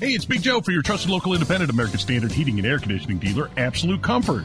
Hey, it's Big Joe for your trusted local independent American Standard heating and air conditioning dealer, Absolute Comfort.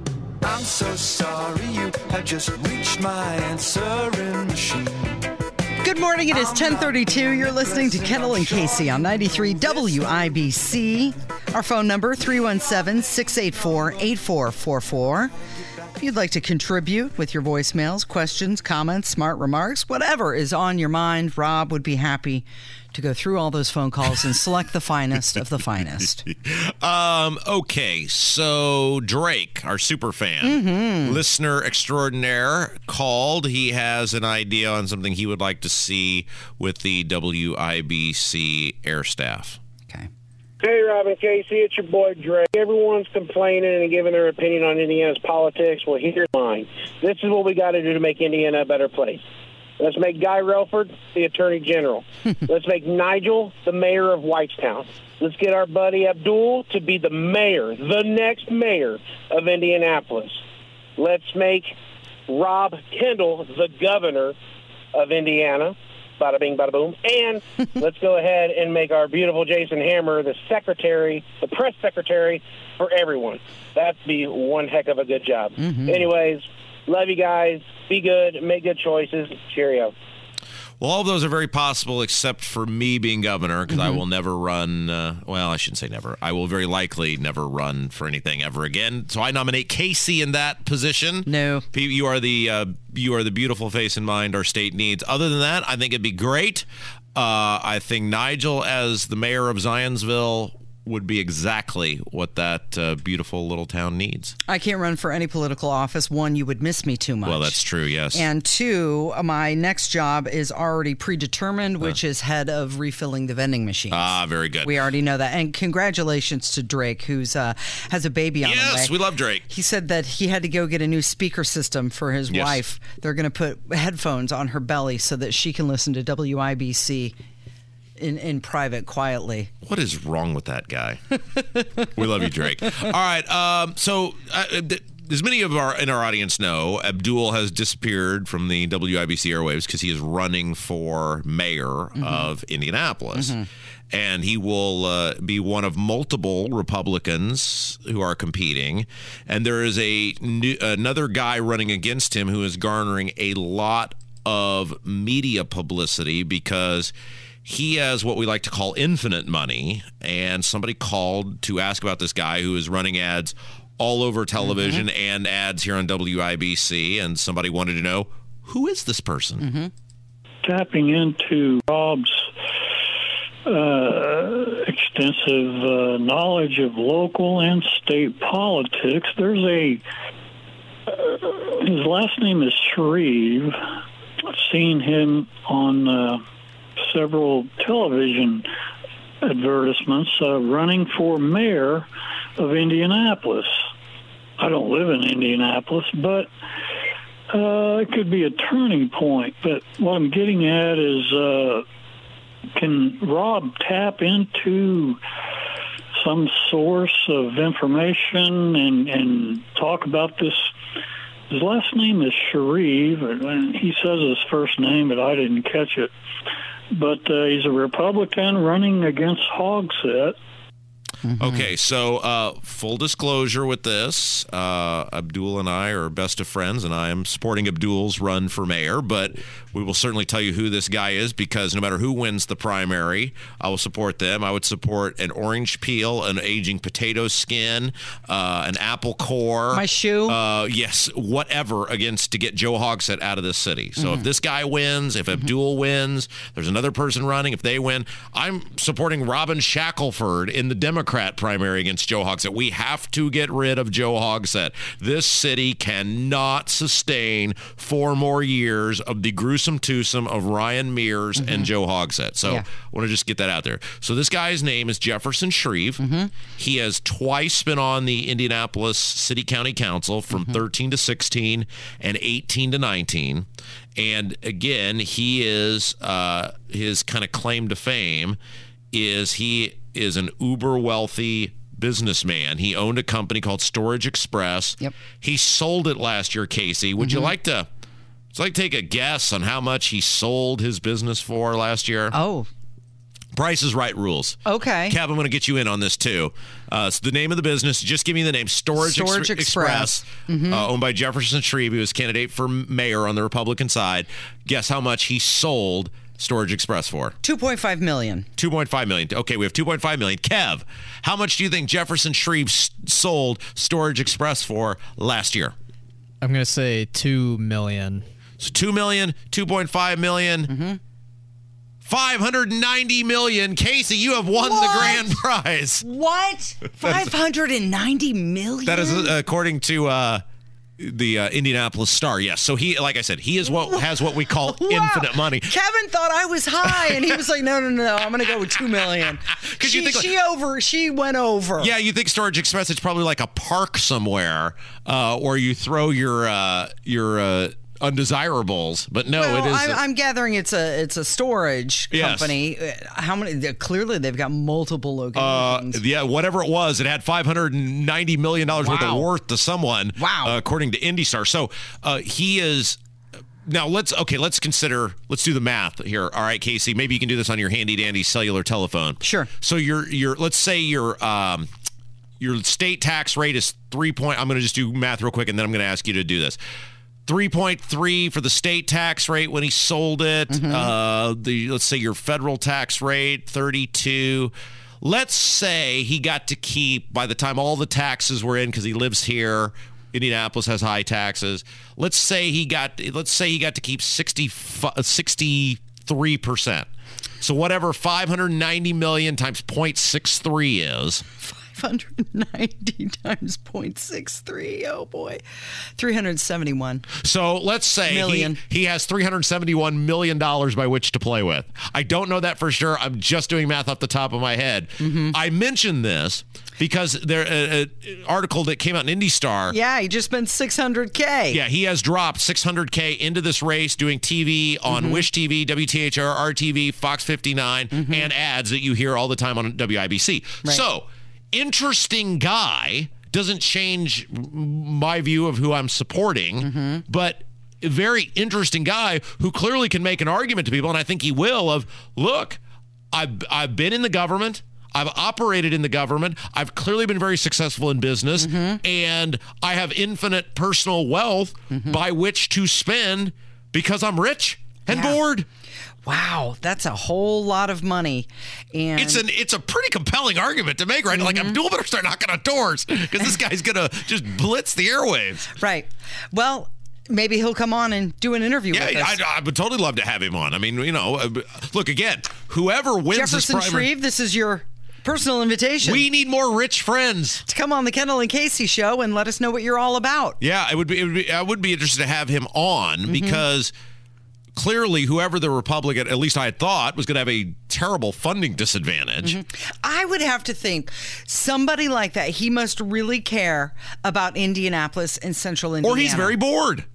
I'm so sorry you have just reached my answering machine. Good morning. It is 1032. You're listening to Kendall and Casey on 93 WIBC. Our phone number 317 684 8444. If you'd like to contribute with your voicemails, questions, comments, smart remarks, whatever is on your mind, Rob would be happy to go through all those phone calls and select the finest of the finest. Um, okay, so Drake, our super fan, listener extraordinaire, called. He has an idea on something he would like to see with the WIBC air staff. Hey, Robin Casey, it's your boy Drake. Everyone's complaining and giving their opinion on Indiana's politics. Well, here's mine. This is what we got to do to make Indiana a better place. Let's make Guy Relford the Attorney General. Let's make Nigel the mayor of Whitestown. Let's get our buddy Abdul to be the mayor, the next mayor of Indianapolis. Let's make Rob Kendall the governor of Indiana. Bada bing, bada boom. And let's go ahead and make our beautiful Jason Hammer the secretary, the press secretary for everyone. That'd be one heck of a good job. Mm-hmm. Anyways, love you guys. Be good. Make good choices. Cheerio. Well, all of those are very possible, except for me being governor, because I will never run. Uh, well, I shouldn't say never. I will very likely never run for anything ever again. So I nominate Casey in that position. No. You are the uh, you are the beautiful face in mind our state needs. Other than that, I think it'd be great. Uh, I think Nigel as the mayor of Zionsville would be exactly what that uh, beautiful little town needs. I can't run for any political office. One, you would miss me too much. Well, that's true. Yes. And two, my next job is already predetermined, which is head of refilling the vending machines. ah, very good. we already know that. And congratulations to Drake, who's uh, has a baby on the way. yes, we love Drake. He said that he had to go get a new speaker system for his Yes. wife. They're going to put headphones on her belly so that she can listen to WIBC in, in private quietly. What is wrong with that guy? we love you, Drake. All right. Um, so, uh, th- as many of our in our audience know, Abdul has disappeared from the WIBC airwaves because he is running for mayor of Indianapolis. And he will uh, be one of multiple Republicans who are competing. And there is a new, another guy running against him who is garnering a lot of media publicity because he has what we like to call infinite money. And somebody called to ask about this guy who is running ads all over television and ads here on WIBC. And somebody wanted to know who is this person? tapping into Rob's uh, extensive uh, knowledge of local and state politics. There's a uh, his last name is Shreve. I've seen him on uh, several television advertisements uh, running for mayor of Indianapolis. I don't live in Indianapolis, but uh, it could be a turning point, but what I'm getting at is uh, can Rob tap into some source of information and, and talk about this? His last name is Sharif, and he says his first name, but I didn't catch it. But uh, he's a Republican running against Hogsett. Okay, so uh, full disclosure with this, uh, Abdul and I are best of friends, and I am supporting Abdul's run for mayor. But we will certainly tell you who this guy is because no matter who wins the primary, I will support them. I would support an orange peel, an aging potato skin, uh, an apple core, My shoe? uh, yes, whatever against to get Joe Hogsett out of this city. So if this guy wins, if Abdul wins, there's another person running. If they win, I'm supporting Robin Shackleford in the Democrat Democrat primary against Joe Hogsett. We have to get rid of Joe Hogsett. This city cannot sustain four more years of the gruesome twosome of Ryan Mears and mm-hmm. Joe Hogsett. So Yeah. I want to just get that out there. So this guy's name is Jefferson Shreve. Mm-hmm. He has twice been on the Indianapolis City County Council from mm-hmm. 13 to 16 and 18 to 19. And again, he is uh, his kind of claim to fame is he is an uber wealthy businessman. He owned a company called Storage Express. Yep. He sold it last year, Casey. Would you like to? Would you like to take a guess on how much he sold his business for last year? Oh, Price is Right rules. okay. Kev, I'm going to get you in on this too. Uh, so the name of the business, just give me the name Storage, Ex- Storage Express. Mm-hmm. uh, owned by Jefferson Shreve. He was candidate for mayor on the Republican side. Guess how much he sold Storage Express for? 2.5 million. 2.5 million. Okay, we have 2.5 million. Kev, how much do you think Jefferson Shreve sold Storage Express for last year? I'm gonna say two million. So 2 million, 2.5 million, Mm-hmm. 590 million. Casey, you have won the grand prize. What? 590 million? That is uh, according to uh, the uh, Indianapolis Star. Yes. So he, like I said, he is what has what we call Wow. infinite money. Kevin thought I was high, and he was like, "No, no, no, I'm gonna go with two million. 'Cause you She, think, like- she over, she went over. Yeah, you think Storage Express? It's probably like a park somewhere, uh, or you throw your uh, your uh, undesirables. But no, Well, it is. I'm, I'm gathering it's a it's a storage Yes. company. Uh, How many? Clearly, they've got multiple uh, locations. yeah, whatever it was, it had 590 million dollars worth of worth to someone. Wow. uh, according to IndyStar. So uh, he is. Now let's okay. Let's consider. Let's do the math here. All right, Casey. Maybe you can do this on your handy dandy cellular telephone. Sure. So your your let's say your um your state tax rate is three point. I'm going to just do math real quick, and then I'm going to ask you to do this. 3.3 for the state tax rate when he sold it. Uh, the let's say your federal tax rate 32. Let's say he got to keep by the time all the taxes were in because he lives here. Indianapolis has high taxes. Let's say he got let's say he got to keep 60 63 percent. So whatever 590 million times 0.63 is. 590 times 0.63. Oh boy, 371. So let's say Million. he, he has $371 million by which to play with. I don't know that for sure. I'm just doing math off the top of my head. Mm-hmm. I mentioned this because there an article that came out in IndyStar. Yeah, he just spent 600k. Yeah, he has dropped 600K into this race doing TV on Mm-hmm. WISH TV, WTHR, RTV, Fox 59, and ads that you hear all the time on WIBC. Mm-hmm. Right. So, interesting guy doesn't change my view of who I'm supporting, Mm-hmm. but a very interesting guy who clearly can make an argument to people, and I think he will, of look, I've, I've been in the government. I've operated in the government. I've clearly been very successful in business, and I have infinite personal wealth by which to spend because I'm rich and Yeah. bored. Wow, that's a whole lot of money. And It's an it's a pretty compelling argument to make, right? Like Abdul better start knocking on doors because this guy's gonna just blitz the airwaves. right. Well, maybe he'll come on and do an interview Yeah, with us. I, I would totally love to have him on. I mean, you know, uh, look again. Whoever wins Jefferson this primary, Shreve, this is your personal invitation we need more rich friends. to come on the Kendall and Casey show and let us know what you're all about. Yeah, it would be. It would be I would be interested to have him on Mm-hmm. because clearly, whoever the Republican, at least I had thought, was going to have a terrible funding disadvantage. Mm-hmm. I would have to think somebody like that, he must really care about Indianapolis and Central Indiana. Or he's very bored.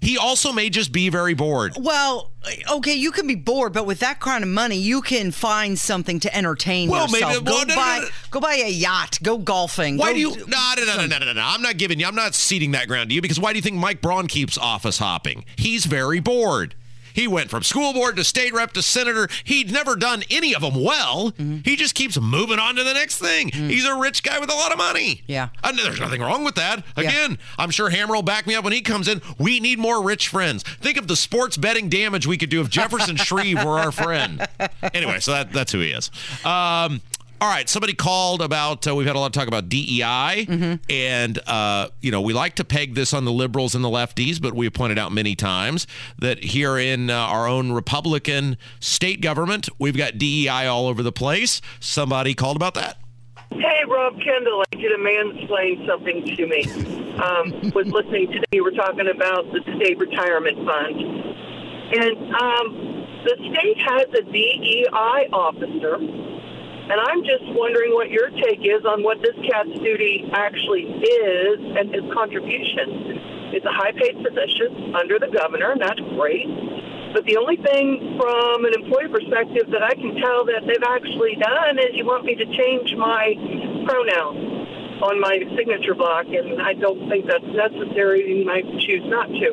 He also may just be very bored. Well, okay, you can be bored, but with that kind of money, you can find something to entertain Well, maybe- yourself. well, go no, no, buy, no. go buy a yacht. Go golfing. Why go do you? No, no, no, no, no, no, no. I'm not giving you. I'm not ceding that ground to you because why do you think Mike Braun keeps office hopping? He's very bored. He went from school board to state rep to senator. He'd never done any of them well. Mm-hmm. He just keeps moving on to the next thing. He's a rich guy with a lot of money. Yeah. And there's nothing wrong with that. Again, I'm sure Hammer will back me up when he comes in. We need more rich friends. Think of the sports betting damage we could do if Jefferson Shreve were our friend. Anyway, so that, that's who he is. Um, all right, somebody called about. Uh, we've had a lot of talk about DEI, and uh, you know we like to peg this on the liberals and the lefties, but we've pointed out many times that here in uh, our own Republican state government, we've got DEI all over the place. Somebody called about that. Hey, Rob Kendall, I you to mansplain something to me. Um, was listening today, you were talking about the state retirement fund. And um, the state has a DEI officer, and I'm just wondering what your take is on what this cat's duty actually is and his contribution. It's a high paid position under the governor, and that's great. But the only thing from an employee perspective that I can tell that they've actually done is you want me to change my pronoun on my signature block, and I don't think that's necessary. You might choose not to.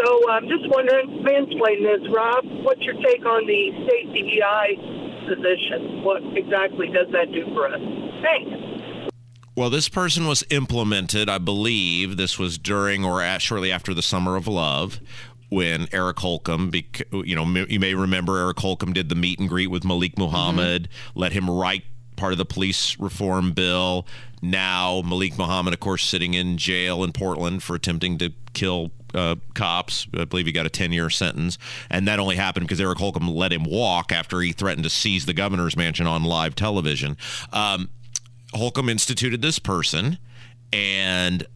So I'm just wondering, mansplain this, Rob, what's your take on the state DEI position? What exactly does that do for us? Thanks. Well, this person was implemented, I believe. This was during or at, shortly after the Summer of Love, when Eric Holcomb, you know, you may remember Eric Holcomb did the meet and greet with Malik Muhammad, mm-hmm. let him write part of the police reform bill. Now, Malik Muhammad, of course, sitting in jail in Portland for attempting to kill uh, cops. I believe he got a 10 year sentence. And that only happened because Eric Holcomb let him walk after he threatened to seize the governor's mansion on live television. Um, Holcomb instituted this person, and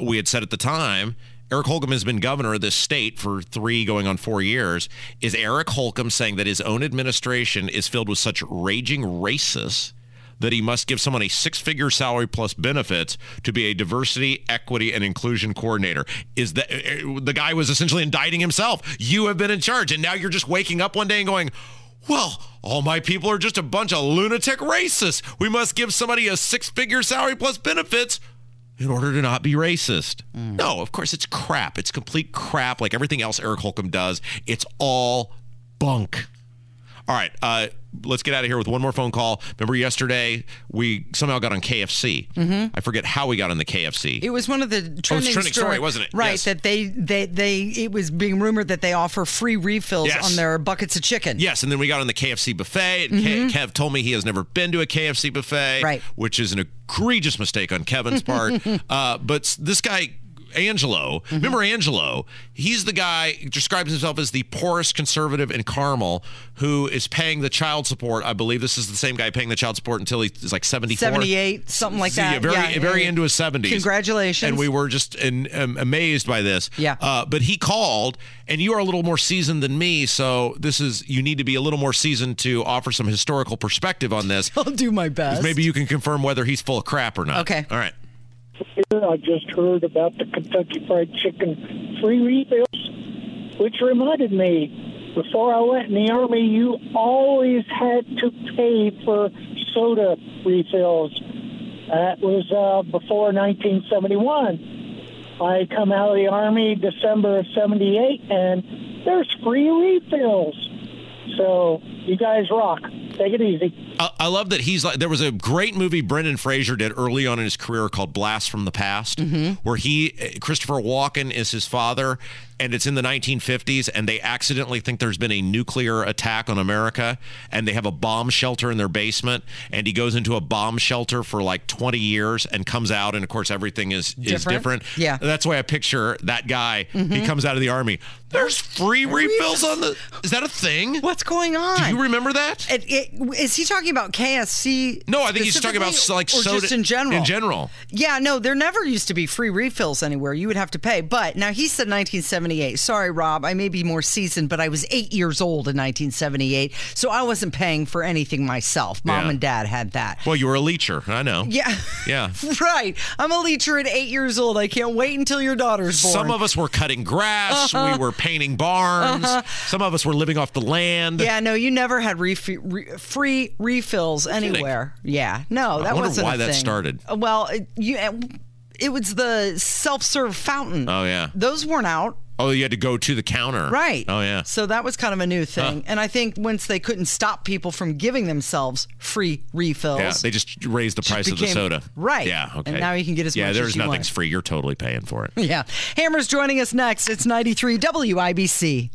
we had said at the time Eric Holcomb has been governor of this state for three, going on four years. Is Eric Holcomb saying that his own administration is filled with such raging racists that he must give someone a six figure salary plus benefits to be a diversity, equity, and inclusion coordinator? Is that uh, the guy was essentially indicting himself? You have been in charge, and now you're just waking up one day and going, well, all my people are just a bunch of lunatic racists. We must give somebody a six figure salary plus benefits in order to not be racist. Mm. No, of course, it's crap. It's complete crap like everything else Eric Holcomb does. It's all bunk. All right. Uh, let's get out of here with one more phone call. Remember yesterday we somehow got on KFC. Mm-hmm. I forget how we got on the KFC. It was one of the trending, oh, trending story, story, wasn't it? Right. Yes. That they they they it was being rumored that they offer free refills yes. on their buckets of chicken. Yes, and then we got on the KFC buffet. And mm-hmm. Kev told me he has never been to a KFC buffet, right. which is an egregious mistake on Kevin's part. uh, but this guy Angelo. Mm-hmm. Remember Angelo? He's the guy describes himself as the poorest conservative in Carmel who is paying the child support. I believe this is the same guy paying the child support until he's like 74. 78, something like that. Yeah, very, yeah, very into his 70s. Congratulations. And we were just in, um, amazed by this. Yeah. Uh, but he called, and you are a little more seasoned than me, so this is, you need to be a little more seasoned to offer some historical perspective on this. I'll do my best. Maybe you can confirm whether he's full of crap or not. Okay. All right. I just heard about the Kentucky Fried Chicken free refills, which reminded me, before I went in the Army, you always had to pay for soda refills. That was uh, before 1971. I come out of the Army December of 78, and there's free refills. So you guys rock. Take it easy. I, I, love that he's like. There was a great movie Brendan Fraser did early on in his career called Blast from the Past, mm-hmm. where he Christopher Walken is his father, and it's in the 1950s, and they accidentally think there's been a nuclear attack on America, and they have a bomb shelter in their basement, and he goes into a bomb shelter for like 20 years and comes out, and of course everything is different? is different. Yeah, that's why I picture that guy. Mm-hmm. He comes out of the army. There's free refills on the. Is that a thing? What's going on? Do you remember that? It, it, is he talking about KFC? No, I think he's talking about like soda just in general. In general. Yeah, no, there never used to be free refills anywhere. You would have to pay. But now he said 1978. Sorry, Rob, I may be more seasoned, but I was eight years old in 1978, so I wasn't paying for anything myself. Mom Yeah. and Dad had that. Well, you were a leecher. I know. Yeah. Yeah. right. I'm a leecher at eight years old. I can't wait until your daughter's born. Some of us were cutting grass. Uh-huh. We were painting barns. Some of us were living off the land. Yeah, no, you never had ref- re- free refills anywhere. Yeah, no, that I wonder wasn't why a that thing. started. Well, it, you, it was the self-serve fountain. Oh yeah. Those weren't out. Oh, you had to go to the counter. Right. Oh yeah. So that was kind of a new thing. Huh. And I think once they couldn't stop people from giving themselves free refills. Yeah, they just raised the price of the soda. Right. Yeah. Okay. And now you can get as yeah, much as there's nothing's want. free. You're totally paying for it. Yeah. Hammer's joining us next. It's 93 WIBC.